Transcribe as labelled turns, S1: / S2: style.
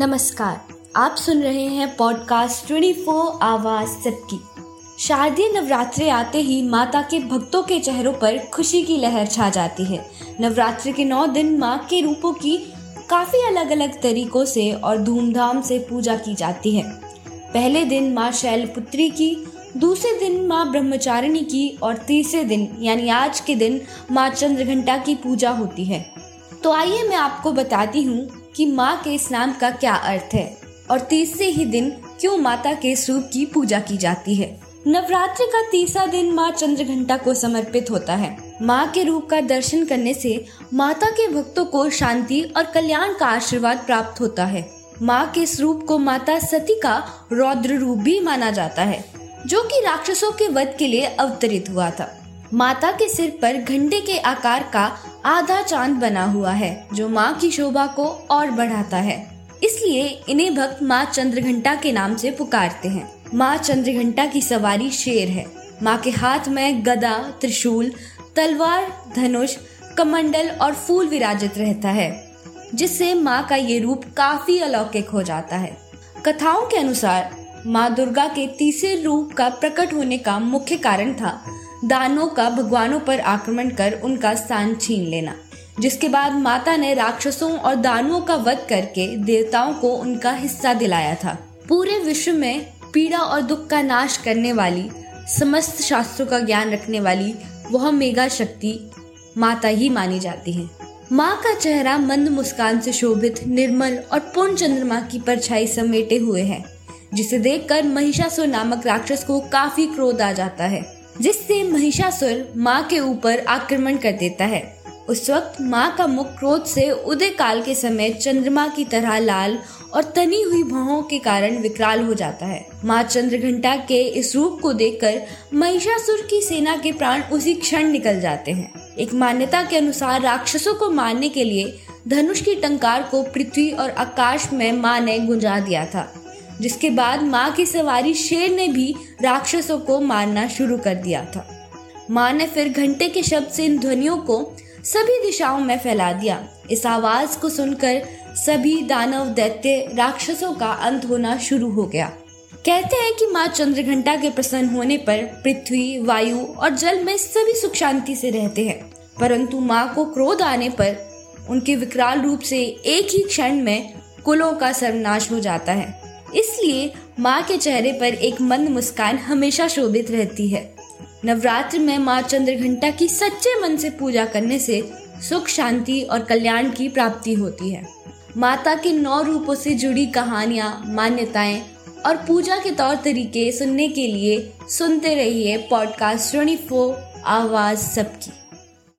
S1: नमस्कार, आप सुन रहे हैं पॉडकास्ट ट्वेंटी फोर आवाज़ सबकी। शारदीय नवरात्रि आते ही माता के भक्तों के चेहरों पर खुशी की लहर छा जाती है। नवरात्रि के नौ दिन माँ के रूपों की काफ़ी अलग अलग तरीकों से और धूमधाम से पूजा की जाती है। पहले दिन माँ शैलपुत्री की, दूसरे दिन माँ ब्रह्मचारिणी की और तीसरे दिन, यानी आज के दिन माँ चंद्रघंटा की पूजा होती है। तो आइए मैं आपको बताती हूँ कि माँ के इस नाम का क्या अर्थ है? और तीसरे ही दिन क्यों माता के स्वरूप की पूजा की जाती है? नवरात्रि का तीसरा दिन माँ चंद्रघंटा को समर्पित होता है। माँ के रूप का दर्शन करने से माता के भक्तों को शांति और कल्याण का आशीर्वाद प्राप्त होता है। माँ के स्वरूप को माता सती का रौद्र रूप भी माना जाता है, जो कि राक्षसों के वध के लिए अवतरित हुआ था। माता के सिर पर घंटे के आकार का आधा चाँद बना हुआ है, जो माँ की शोभा को और बढ़ाता है। इसलिए इन्हें भक्त माँ चंद्रघंटा के नाम से पुकारते हैं। माँ चंद्रघंटा की सवारी शेर है। माँ के हाथ में गदा, त्रिशूल, तलवार, धनुष, कमंडल और फूल विराजित रहता है, जिससे माँ का ये रूप काफ़ी अलौकिक हो जाता है। कथाओं के अनुसार माँ दुर्गा के तीसरे रूप का प्रकट होने का मुख्य कारण था। दानों का भगवानों पर आक्रमण कर उनका स्थान छीन लेना। जिसके बाद माता ने राक्षसों और दानुओं का वध करके देवताओं को उनका हिस्सा दिलाया था। पूरे विश्व में पीड़ा और दुख का नाश करने वाली, समस्त शास्त्रों का ज्ञान रखने वाली वह मेगा शक्ति माता ही मानी जाती है। माँ का चेहरा मंद मुस्कान से शोभित, निर्मल और पूर्ण चंद्रमा की परछाई समेटे हुए है, जिसे देखकर महिषासुर नामक राक्षस को काफ़ी क्रोध आ जाता है। जिससे महिषासुर माँ के ऊपर आक्रमण कर देता है। उस वक्त माँ का मुख क्रोध से उदय काल के समय चंद्रमा की तरह लाल और तनी हुई भावों के कारण विकराल हो जाता है। माँ चंद्रघंटा के इस रूप को देखकर महिषासुर की सेना के प्राण उसी क्षण निकल जाते हैं। एक मान्यता के अनुसार राक्षसों को मारने के लिए धनुष की टंकार को पृथ्वी और आकाश में माँ ने गुंजा दिया था। जिसके बाद माँ की सवारी शेर ने भी राक्षसों को मारना शुरू कर दिया था। माँ ने फिर घंटे के शब्द से इन ध्वनियों को सभी दिशाओं में फैला दिया। इस आवाज़ को सुनकर सभी दानव, दैत्य, राक्षसों का अंत होना शुरू हो गया। कहते हैं कि माँ चंद्रघंटा के प्रसन्न होने पर पृथ्वी, वायु और जल में सभी सुख शांति से रहते हैं। परंतु माँ को क्रोध आने पर उनके विकराल रूप से एक ही क्षण में कुलों का सर्वनाश हो जाता है। इसलिए माँ के चेहरे पर एक मंद मुस्कान हमेशा शोभित रहती है। नवरात्र में माँ चंद्रघंटा की सच्चे मन से पूजा करने से सुख, शांति और कल्याण की प्राप्ति होती है। माता के नौ रूपों से जुड़ी कहानियाँ, मान्यताएँ और पूजा के तौर तरीके सुनने के लिए सुनते रहिए पॉडकास्ट ट्वेंटी आवाज़ सबकी।